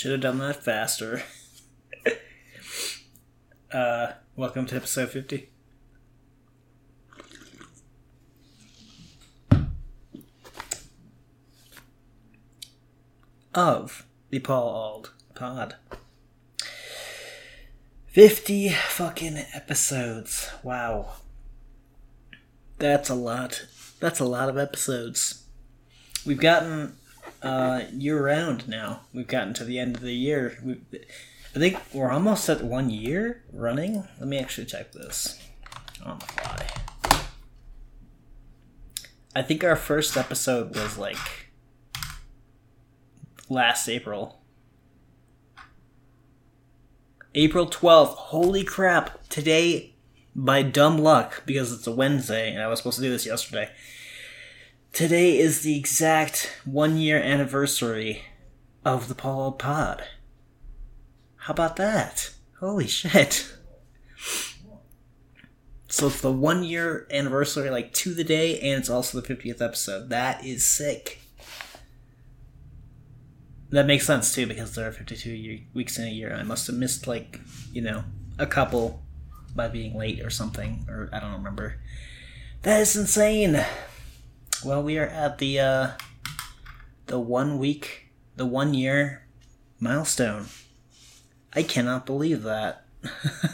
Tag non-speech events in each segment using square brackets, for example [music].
Should have done that faster. [laughs] uh, welcome to episode 50. Of the Paul Ald pod. 50 fucking episodes. Wow. That's a lot. That's a lot of episodes. We've gotten uh, year round now. We've gotten to the end of the year. We, I think we're almost at one year running. Let me actually check this on the fly. I think our first episode was like last April. April 12th. Holy crap. Today, by dumb luck, because it's a Wednesday and I was supposed to do this yesterday, today is the exact one year anniversary of the Paul Pod. How about that? Holy shit. So it's the one year anniversary, like to the day, and it's also the 50th episode. That is sick. That makes sense too because there are 52 year, weeks in a year. I must have missed like, you know, a couple by being late or something, or I don't remember. That is insane. Well, we are at the uh the one week, the one year milestone. I cannot believe that.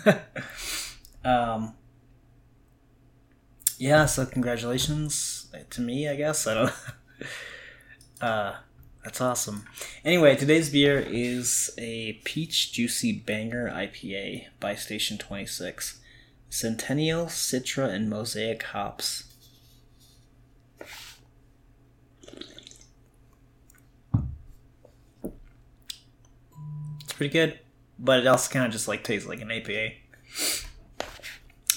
[laughs] um yeah, so congratulations to me, I guess. I don't [laughs] uh that's awesome. Anyway, today's beer is a Peach Juicy Banger IPA by Station 26. Centennial, Citra, and Mosaic hops. Pretty good, but it also kind of just like tastes like an APA.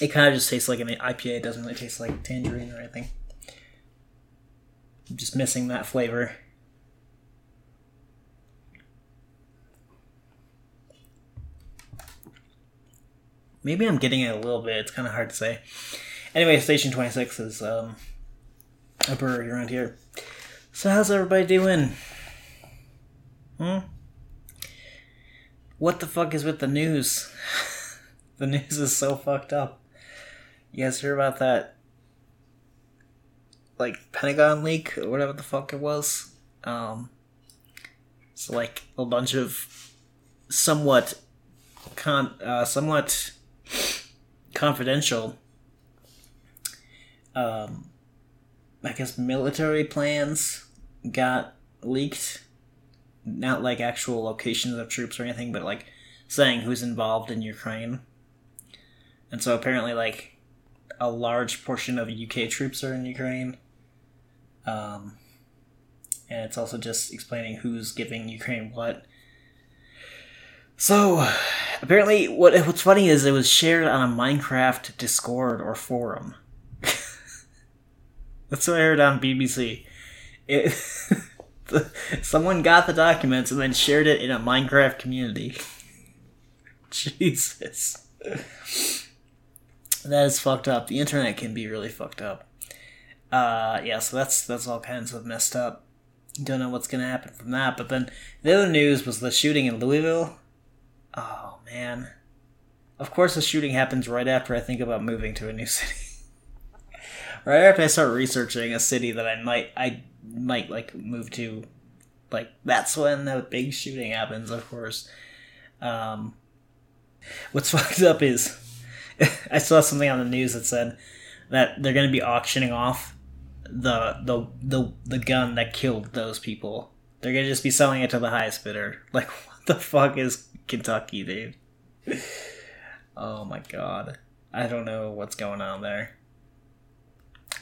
It kind of just tastes like an IPA. It doesn't really taste like tangerine or anything. I'm just missing that flavor. Maybe I'm getting it a little bit. It's kind of hard to say. Anyway, Station 26 is um, a brewery around here. So, how's everybody doing? Hmm? What the fuck is with the news? [laughs] the news is so fucked up. You guys hear about that? Like, Pentagon leak, or whatever the fuck it was? Um, it's like a bunch of somewhat con uh, somewhat confidential um i guess military plans got leaked not like actual locations of troops or anything but like saying who's involved in ukraine and so apparently like a large portion of uk troops are in ukraine um and it's also just explaining who's giving ukraine what so, apparently, what what's funny is it was shared on a Minecraft Discord or forum. [laughs] That's what I heard on BBC. It, [laughs] [laughs] someone got the documents and then shared it in a Minecraft community. [laughs] Jesus. That is fucked up. The internet can be really fucked up. Uh, yeah, so that's that's all kinds of messed up. Don't know what's gonna happen from that. But then the other news was the shooting in Louisville. Oh man. Of course the shooting happens right after I think about moving to a new [laughs] city. right after I start researching a city that I might I might like move to like that's when the big shooting happens, of course. Um what's [laughs] fucked up is [laughs] I saw something on the news that said that they're going to be auctioning off the the the the gun that killed those people. They're going to just be selling it to the highest bidder. [laughs] Like what the fuck is Kentucky, dude. oh my god. I don't know what's going on there.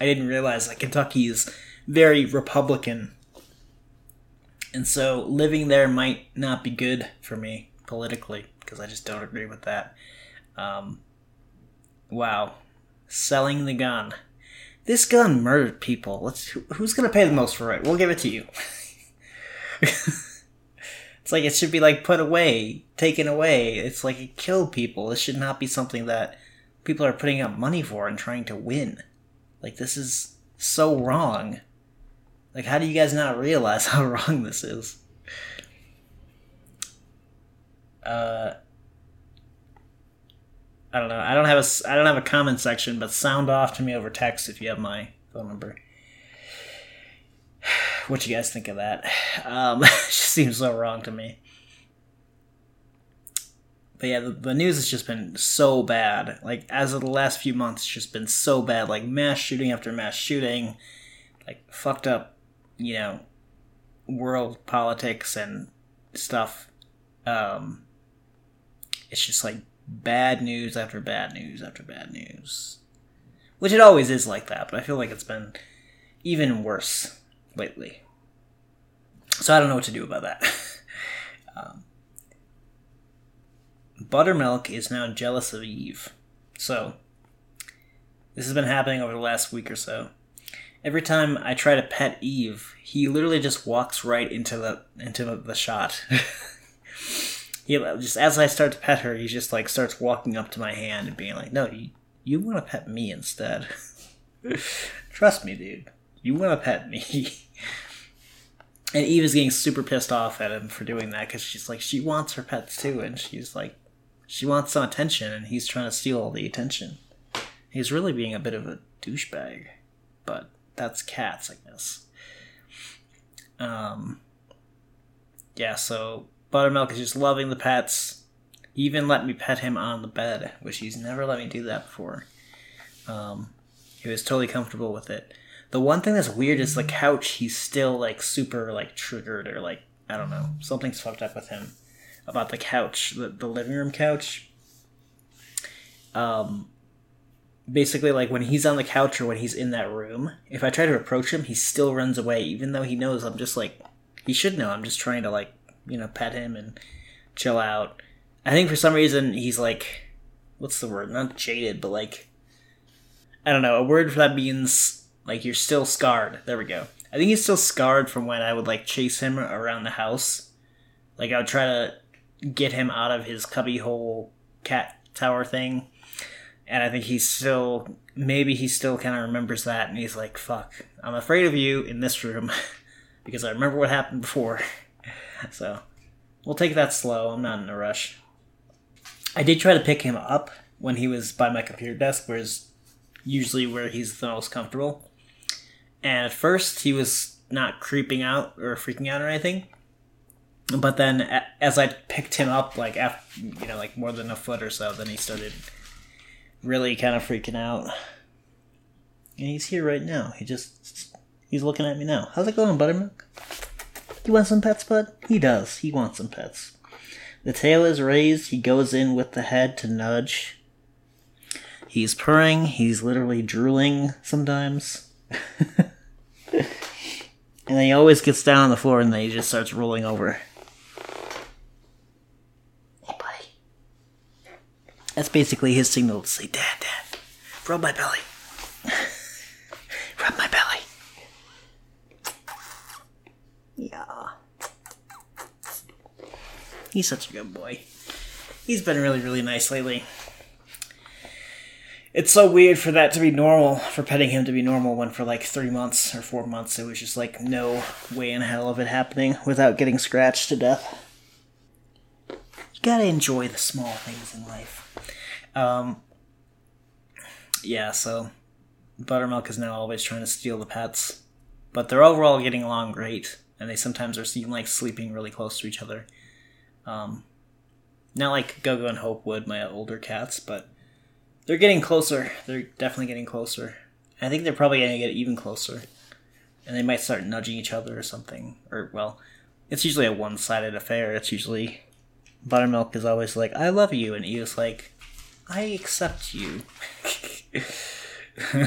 I didn't realize that Kentucky is very Republican. And so living there might not be good for me politically because I just don't agree with that. Um, wow. Selling the gun. This gun murdered people. Let's who's going to pay the most for it? We'll give it to you. [laughs] It's like it should be like put away, taken away. It's like it killed people. This should not be something that people are putting up money for and trying to win. Like this is so wrong. Like how do you guys not realize [laughs] how wrong this is? Uh, I don't know. I don't have a I don't have a comment section, but sound off to me over text if you have my phone number. [sighs] What you guys think of that? Um, [laughs] seems so wrong to me. But yeah, the, the news has just been so bad. Like as of the last few months, it's just been so bad. Like mass shooting after mass shooting, like fucked up, you know, world politics and stuff. Um, it's just like bad news after bad news after bad news, which it always is like that. But I feel like it's been even worse lately. So I don't know what to do about that. [laughs] um, Buttermilk is now jealous of Eve. So this has been happening over the last week or so. Every time I try to pet Eve, he literally just walks right into the into the shot. [laughs] he just as I start to pet her, he just like starts walking up to my hand and being like, "No, you you want to pet me instead." [laughs] Trust me, dude. You want to pet me. [laughs] and Eve is getting super pissed off at him for doing that because she's like, she wants her pets too, and she's like, she wants some attention, and he's trying to steal all the attention. He's really being a bit of a douchebag, but that's cats, I guess. Um, yeah, so Buttermilk is just loving the pets. He even let me pet him on the bed, which he's never let me do that before. Um, he was totally comfortable with it. The one thing that's weird is the couch. He's still like super like triggered or like I don't know something's fucked up with him about the couch, the, the living room couch. Um, basically like when he's on the couch or when he's in that room, if I try to approach him, he still runs away, even though he knows I'm just like he should know I'm just trying to like you know pet him and chill out. I think for some reason he's like, what's the word? Not jaded, but like I don't know. A word for that means like you're still scarred. There we go. I think he's still scarred from when I would like chase him around the house. Like I would try to get him out of his cubbyhole cat tower thing. And I think he's still maybe he still kind of remembers that and he's like, "Fuck. I'm afraid of you in this room [laughs] because I remember what happened before." [laughs] so, we'll take that slow. I'm not in a rush. I did try to pick him up when he was by my computer desk, whereas usually where he's the most comfortable. And at first, he was not creeping out or freaking out or anything. But then, as I picked him up, like after you know, like more than a foot or so, then he started really kind of freaking out. And he's here right now. He just he's looking at me now. How's it going, Buttermilk? You want some pets, bud? He does. He wants some pets. The tail is raised. He goes in with the head to nudge. He's purring. He's literally drooling sometimes. [laughs] and then he always gets down on the floor and then he just starts rolling over. That's basically his signal to say, Dad, Dad, rub my belly. [laughs] rub my belly. Yeah. He's such a good boy. He's been really, really nice lately it's so weird for that to be normal, for petting him to be normal when for like three months or four months it was just like no way in hell of it happening without getting scratched to death. Gotta enjoy the small things in life. Um, yeah, so Buttermilk is now always trying to steal the pets, but they're overall getting along great, and they sometimes are seen like sleeping really close to each other. Um, not like Gogo and Hope would, my older cats, but they're getting closer. They're definitely getting closer. I think they're probably going to get even closer. And they might start nudging each other or something. Or, well, it's usually a one sided affair. It's usually. Buttermilk is always like, I love you. And Eve's like, I accept you. [laughs]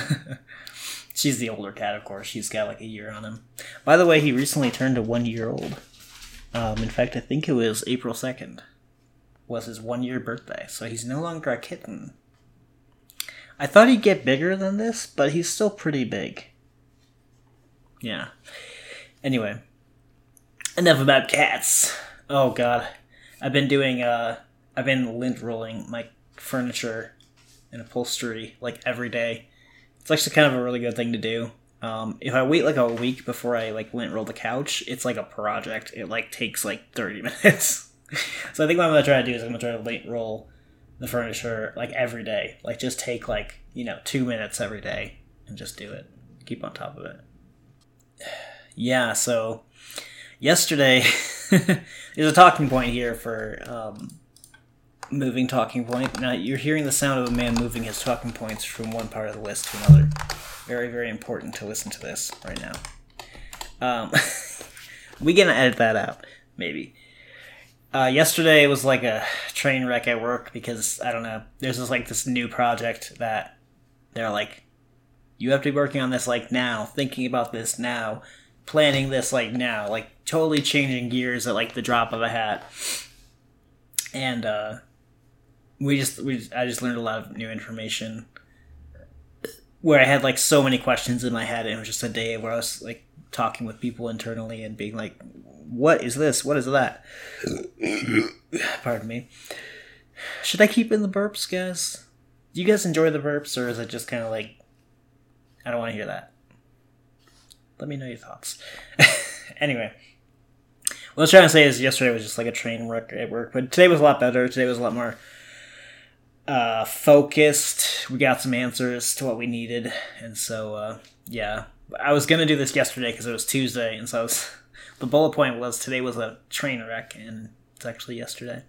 She's the older cat, of course. She's got like a year on him. By the way, he recently turned a one year old. Um, in fact, I think it was April 2nd was his one year birthday. So he's no longer a kitten. I thought he'd get bigger than this, but he's still pretty big. Yeah. Anyway, enough about cats. Oh god, I've been doing uh, I've been lint rolling my furniture and upholstery like every day. It's actually kind of a really good thing to do. Um, if I wait like a week before I like lint roll the couch, it's like a project. It like takes like thirty [laughs] minutes. so I think what I'm gonna try to do is I'm gonna try to late roll the furniture like every day. Like just take like you know two minutes every day and just do it. Keep on top of it. [sighs] Yeah. So yesterday [laughs] [laughs] there's a talking point here for um, moving talking point. Now you're hearing the sound of a man moving his talking points from one part of the list to another. Very very important to listen to this right now. Um, [laughs] we gonna edit that out maybe. Uh, yesterday was like a train wreck at work because I don't know. There's this like this new project that they're like, you have to be working on this like now, thinking about this now, planning this like now, like totally changing gears at like the drop of a hat. And uh, we just we just, I just learned a lot of new information where I had like so many questions in my head, and it was just a day where I was like talking with people internally and being like, what is this? What is that? [coughs] Pardon me. Should I keep in the burps, guys? Do you guys enjoy the burps, or is it just kind of like, I don't want to hear that? Let me know your thoughts. [laughs] anyway, what I was trying to say is yesterday was just like a train wreck at work, but today was a lot better. Today was a lot more uh, focused. We got some answers to what we needed, and so uh, yeah, I was gonna do this yesterday because it was Tuesday, and so was [laughs] the bullet point was today was a train wreck, and it's actually yesterday.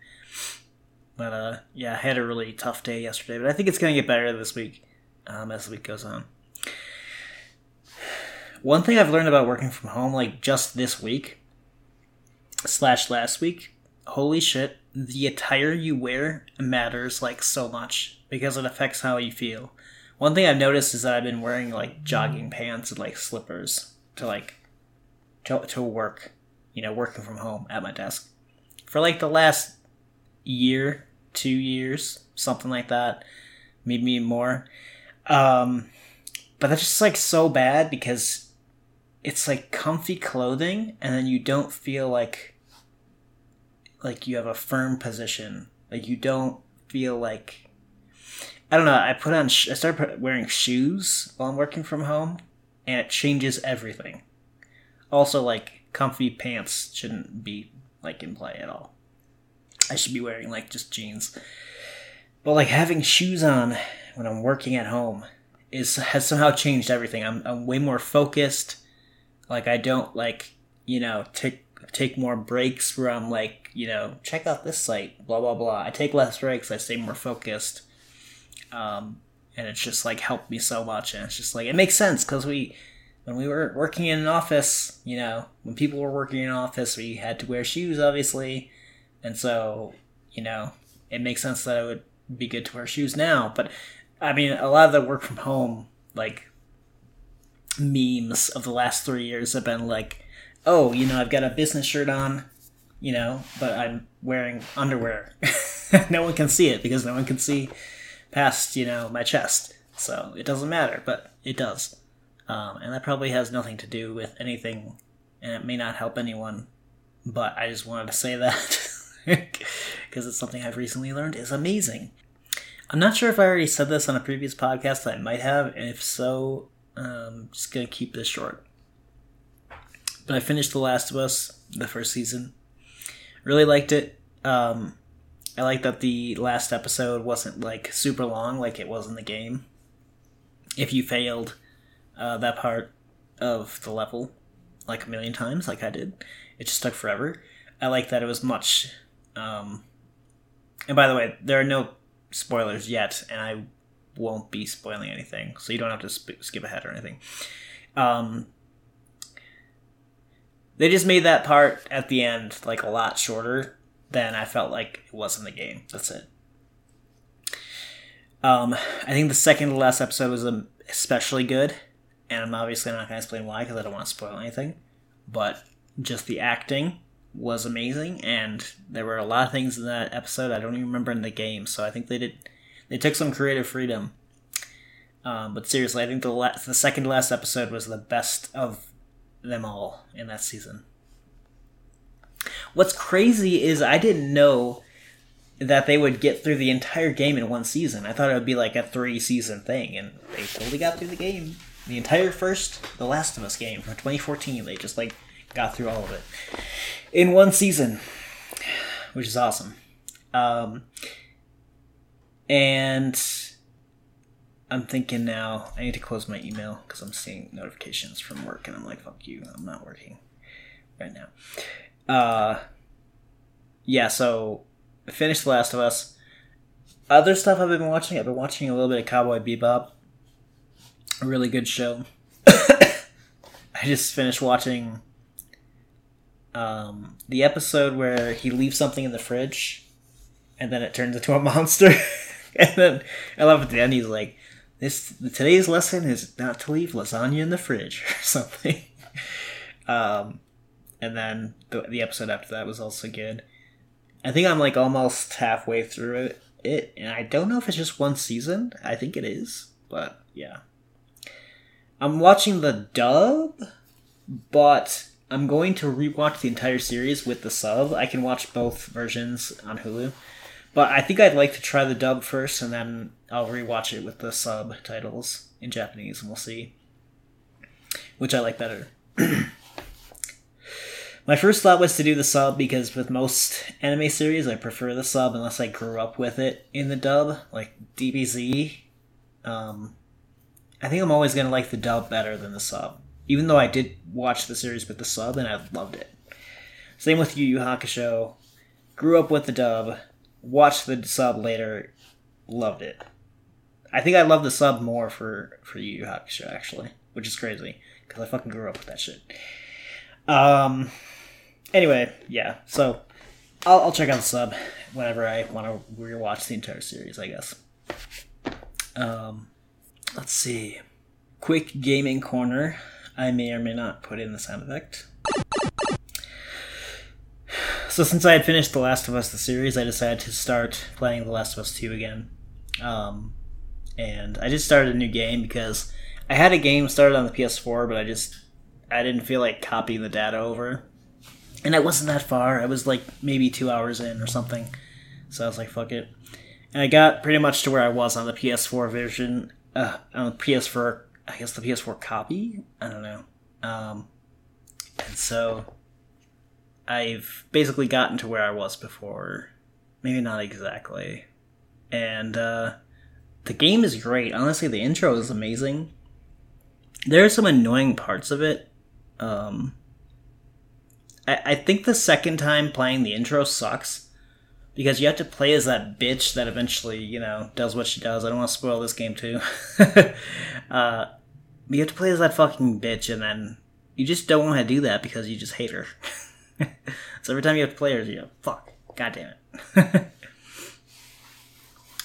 But uh, yeah, I had a really tough day yesterday, but I think it's gonna get better this week um, as the week goes on. One thing I've learned about working from home, like just this week slash last week, holy shit, the attire you wear matters like so much because it affects how you feel. One thing I've noticed is that I've been wearing like jogging pants and like slippers to like to, to work, you know, working from home at my desk for like the last year, two years, something like that, maybe me more. Um, but that's just like so bad because it's like comfy clothing, and then you don't feel like like you have a firm position. Like you don't feel like I don't know. I put on. I started wearing shoes while I'm working from home, and it changes everything. Also, like comfy pants shouldn't be like in play at all. I should be wearing like just jeans. But like having shoes on when I'm working at home is has somehow changed everything. I'm I'm way more focused. Like I don't like you know take take more breaks where I'm like you know check out this site blah blah blah. I take less breaks. I stay more focused. Um, and it's just like helped me so much. And it's just like it makes sense because we when we were working in an office, you know, when people were working in an office, we had to wear shoes, obviously. And so, you know, it makes sense that it would be good to wear shoes now. But, I mean, a lot of the work from home, like, memes of the last three years have been like, oh, you know, I've got a business shirt on, you know, but I'm wearing underwear. [laughs] no one can see it because no one can see past, you know, my chest. So it doesn't matter, but it does. Um, and that probably has nothing to do with anything, and it may not help anyone, but I just wanted to say that [laughs] because it's something I've recently learned is amazing. I'm not sure if I already said this on a previous podcast. I might have, and if so, um, just gonna keep this short. But I finished The Last of Us, the first season. Really liked it. Um, I like that the last episode wasn't like super long, like it was in the game. If you failed, uh, that part of the level like a million times, like I did. It just took forever. I like that it was much. Um, and by the way, there are no spoilers yet, and I won't be spoiling anything, so you don't have to sp- skip ahead or anything. Um, they just made that part at the end like a lot shorter than I felt like it was in the game. That's it. Um, I think the second to last episode was um, especially good and I'm obviously not going to explain why because I don't want to spoil anything. But just the acting was amazing, and there were a lot of things in that episode I don't even remember in the game. So I think they did they took some creative freedom. Um, but seriously, I think the la- the second last episode was the best of them all in that season. What's crazy is I didn't know that they would get through the entire game in one season. I thought it would be like a three season thing, and they totally got through the game the entire first The Last of Us game from 2014. They just like got through all of it in one season. which is awesome. Um, and I'm thinking now I need to close my email because I'm seeing notifications from work, and I'm like, "Fuck you! I'm not working right now." Uh, yeah. So I finished The Last of Us. Other stuff I've been watching. I've been watching a little bit of Cowboy Bebop. A really good show. [coughs] I just finished watching um, the episode where he leaves something in the fridge, and then it turns into a [laughs] monster. [laughs] and then I love at the end. He's like, "This today's lesson is not to leave lasagna in the fridge [laughs] or something." um, and then the, the episode after that was also good. I think I'm like almost halfway through it, it, and I don't know if it's just one season. I think it is, but yeah. I'm watching the dub, but I'm going to rewatch the entire series with the sub. I can watch both versions on Hulu. But I think I'd like to try the dub first and then I'll rewatch it with the subtitles in Japanese and we'll see which I like better. [clears throat] My first thought was to do the sub because with most anime series I prefer the sub unless I grew up with it in the dub, like DBZ. Um, I think I'm always gonna like the dub better than the sub, even though I did watch the series with the sub and I loved it. Same with Yu Yu Hakusho. Grew up with the dub, watched the sub later, loved it. I think I love the sub more for for Yu Yu Hakusho actually, which is crazy because I fucking grew up with that shit. Um. Anyway, yeah. So I'll, I'll check out the sub whenever I want to rewatch the entire series. I guess. Um. Let's see. Quick gaming corner. I may or may not put in the sound effect. So since I had finished The Last of Us the series, I decided to start playing The Last of Us 2 again. Um, and I just started a new game because I had a game started on the PS4, but I just I didn't feel like copying the data over. And I wasn't that far. I was like maybe two hours in or something. So I was like, fuck it. And I got pretty much to where I was on the PS4 version, uh, on the PS4, I guess the PS4 copy? I don't know. Um, and so I've basically gotten to where I was before. Maybe not exactly. And uh, the game is great. Honestly, the intro is amazing. There are some annoying parts of it. Um, I, I think the second time playing the intro sucks because you have to play as that bitch that eventually, you know, does what she does. I don't want to spoil this game too. [laughs] uh, you have to play as that fucking bitch, and then you just don't want to do that because you just hate her. [laughs] [laughs] so every time you have players, you go, fuck, god damn it. [laughs]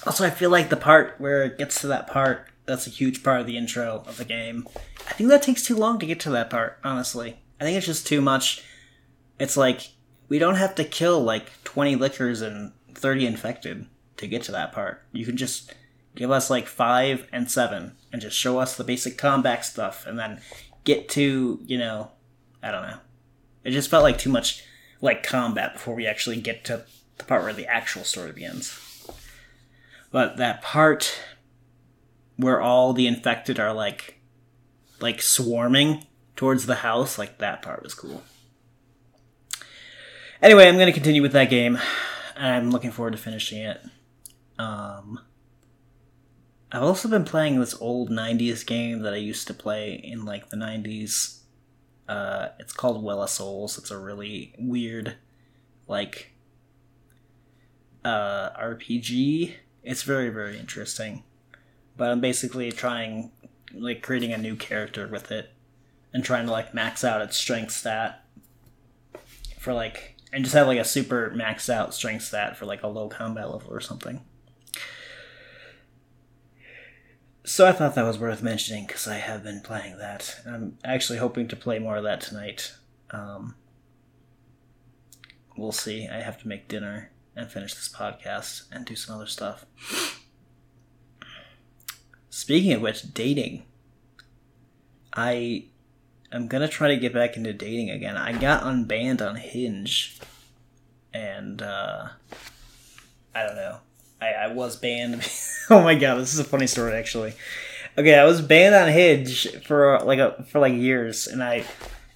also, I feel like the part where it gets to that part, that's a huge part of the intro of the game. I think that takes too long to get to that part, honestly. I think it's just too much. It's like, we don't have to kill like 20 clickers and 30 infected to get to that part. You can just give us like 5 and 7 and just show us the basic combat stuff and then get to, you know, I don't know. It just felt like too much like combat before we actually get to the part where the actual story begins. But that part where all the infected are like like swarming towards the house, like that part was cool. Anyway, I'm going to continue with that game. I'm looking forward to finishing it. Um, I've also been playing this old 90s game that I used to play in like the 90s. Uh, it's called Well of Souls. It's a really weird, like, uh, RPG. It's very, very interesting. But I'm basically trying, like, creating a new character with it and trying to, like, max out its strength stat for, like, and just have like a super maxed out strength stat for like a low combat level or something. So I thought that was worth mentioning because I have been playing that. I'm actually hoping to play more of that tonight. Um, we'll see. I have to make dinner and finish this podcast and do some other stuff. Speaking of which, dating. I I'm gonna try to get back into dating again. I got unbanned on Hinge, and uh, I don't know. I, I was banned. [laughs] oh my god, this is a funny story actually. Okay, I was banned on Hinge for like a for like years, and I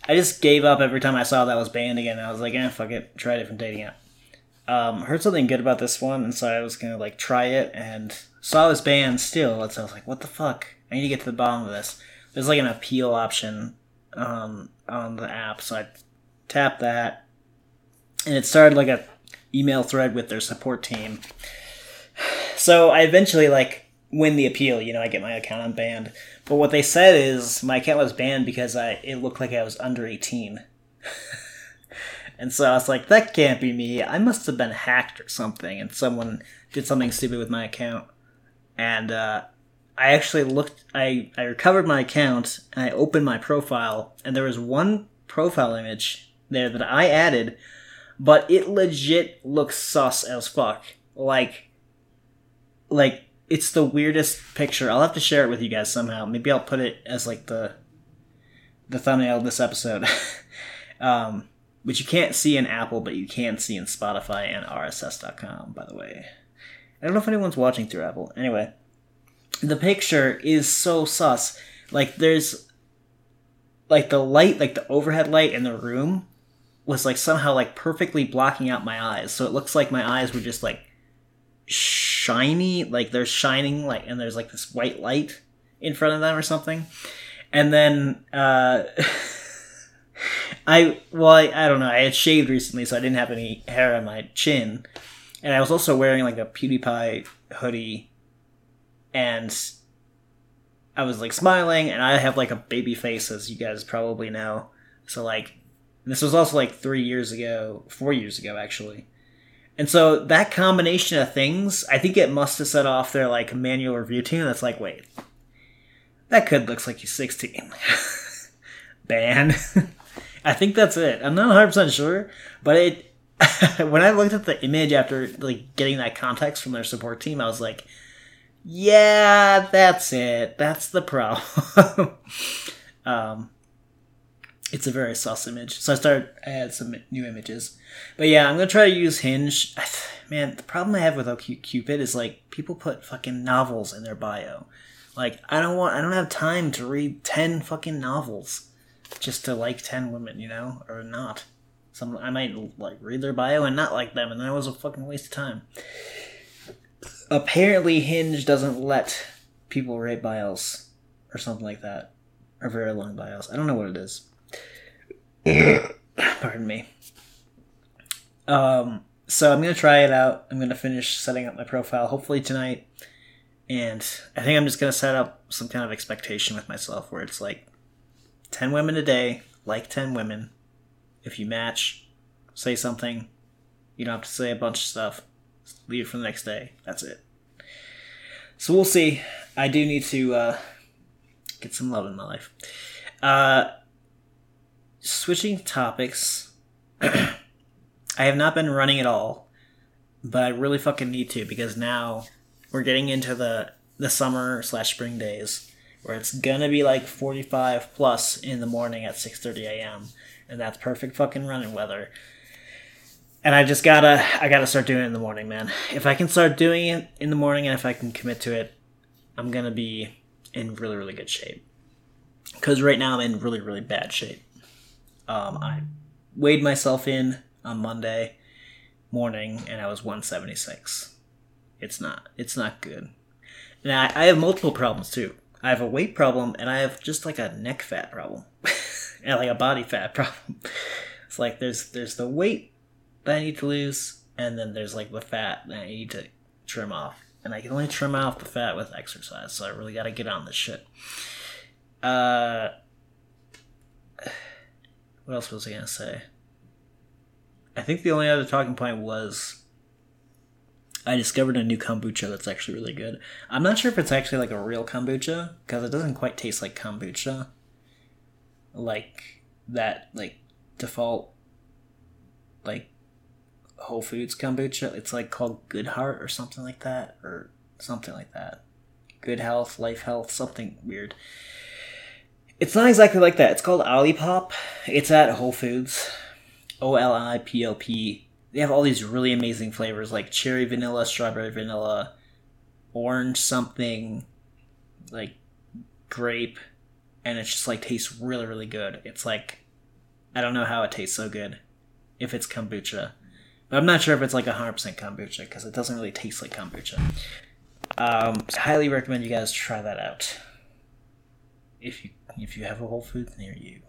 I just gave up every time I saw that I was banned again. I was like, eh, fuck it, try a different dating app. Um, heard something good about this one, and so I was gonna like try it, and saw this banned still, and so I was like, "What the fuck? I need to get to the bottom of this." There's like an appeal option um, on the app, so I tapped that, and it started like a email thread with their support team. So I eventually like win the appeal. You know, I get my account unbanned. But what they said is my account was banned because I it looked like I was under eighteen. [laughs] and so I was like, that can't be me. I must have been hacked or something, and someone did something stupid with my account. And uh, I actually looked. I I recovered my account and I opened my profile, and there was one profile image there that I added, but it legit looks sus as fuck. Like, like it's the weirdest picture. I'll have to share it with you guys somehow. Maybe I'll put it as like the the thumbnail of this episode. [laughs] um, which you can't see in Apple, but you can see in Spotify and RSS.com, by the way. I don't know if anyone's watching through Apple. Anyway, the picture is so sus. Like, there's. Like, the light, like the overhead light in the room was like somehow like perfectly blocking out my eyes. So it looks like my eyes were just like shiny, like they're shining, like, and there's like this white light in front of them or something. And then, uh, [laughs] I, well, I, I don't know, I had shaved recently, so I didn't have any hair on my chin. And I was also wearing like a PewDiePie hoodie, and I was like smiling, and I have like a baby face, as you guys probably know. So, like, this was also like three years ago, four years ago, actually. And so that combination of things, I think it must have set off their like manual review team that's like, wait, that kid looks like he's 16. [laughs] Ban. [laughs] I think that's it. I'm not 100% sure, but it [laughs] when I looked at the image after like getting that context from their support team, I was like, yeah, that's it. That's the problem. um, it's a very sus image. So I started, I had some new images. But yeah, I'm gonna try to use Hinge. Man, the problem I have with OkCupid is like people put fucking novels in their bio. Like I don't want, I don't have time to read ten fucking novels just to like ten women, you know, or not. Some I might like read their bio and not like them, and that was a fucking waste of time. Apparently, Hinge doesn't let people rate bios or something like that, or very long bios. I don't know what it is. [laughs] Pardon me. Um, so I'm gonna try it out. I'm gonna finish setting up my profile hopefully tonight, and I think I'm just gonna set up some kind of expectation with myself where it's like ten women a day, like ten women. If you match, say something. You don't have to say a bunch of stuff. Leave it for the next day. That's it. So we'll see. I do need to uh, get some love in my life. Uh, switching topics, [clears throat] I have not been running at all, but I really fucking need to because now we're getting into the the summer slash spring days where it's gonna be like 45 plus in the morning at 6:30 a.m. and that's perfect fucking running weather. And I just gotta I gotta start doing it in the morning, man. If I can start doing it in the morning and if I can commit to it, I'm gonna be in really really good shape. Because right now I'm in really really bad shape. Um, I weighed myself in on Monday morning, and I was 176. It's not. It's not good. And I, I have multiple problems too. I have a weight problem, and I have just like a neck fat problem, [laughs] and like a body fat [laughs] problem. It's like there's there's the weight that I need to lose, and then there's like the fat that I need to trim off. And I can only trim off the fat with exercise, so I really got to get on this shit. Uh, what else was I gonna say? I think the only other talking point was I discovered a new kombucha that's actually really good. I'm not sure if it's actually like a real kombucha because it doesn't quite taste like kombucha, like that like default like Whole Foods kombucha. It's like called Good Heart or something like that, or something like that. Good Health, Life Health, something weird. It's not exactly like that. It's called Olipop. It's at Whole Foods. O L I P O P. They have all these really amazing flavors like cherry vanilla, strawberry vanilla, orange something, like grape, and it just like tastes really, really good. It's like I don't know how it tastes so good if it's kombucha, But I'm not sure if it's like 100% kombucha because it doesn't really taste like kombucha. Um, highly recommend you guys try that out if you if you have a Whole Foods near you.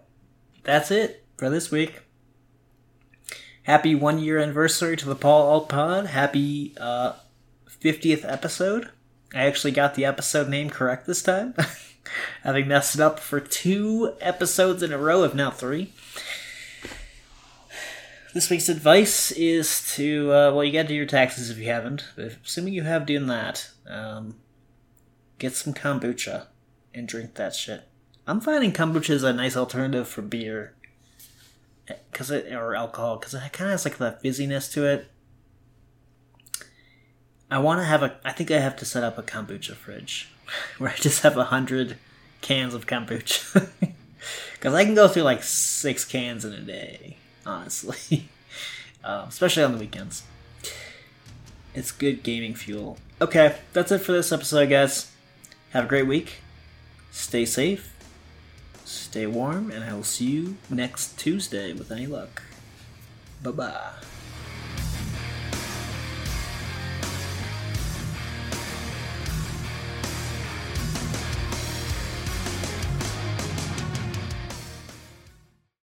That's it for this week. Happy one year anniversary to the Paul Ald Pod. Happy uh, 50th episode. I actually got the episode name correct this time, [laughs] having messed it up for two episodes in a row, if not three. This week's advice is to, uh, well, you gotta do your taxes if you haven't, but assuming you have done that, um, get some kombucha and drink that shit. I'm finding kombucha is a nice alternative for beer, cause it or alcohol, cause it kind of has like that fizziness to it. I want to have a. I think I have to set up a kombucha fridge, [laughs] where I just have a hundred cans of kombucha, [laughs] because I can go through like six cans in a day, honestly, [laughs] um, especially on the weekends. It's good gaming fuel. Okay, that's it for this episode, guys. Have a great week. Stay safe, stay warm, and I will see you next Tuesday with any luck. Bye bye.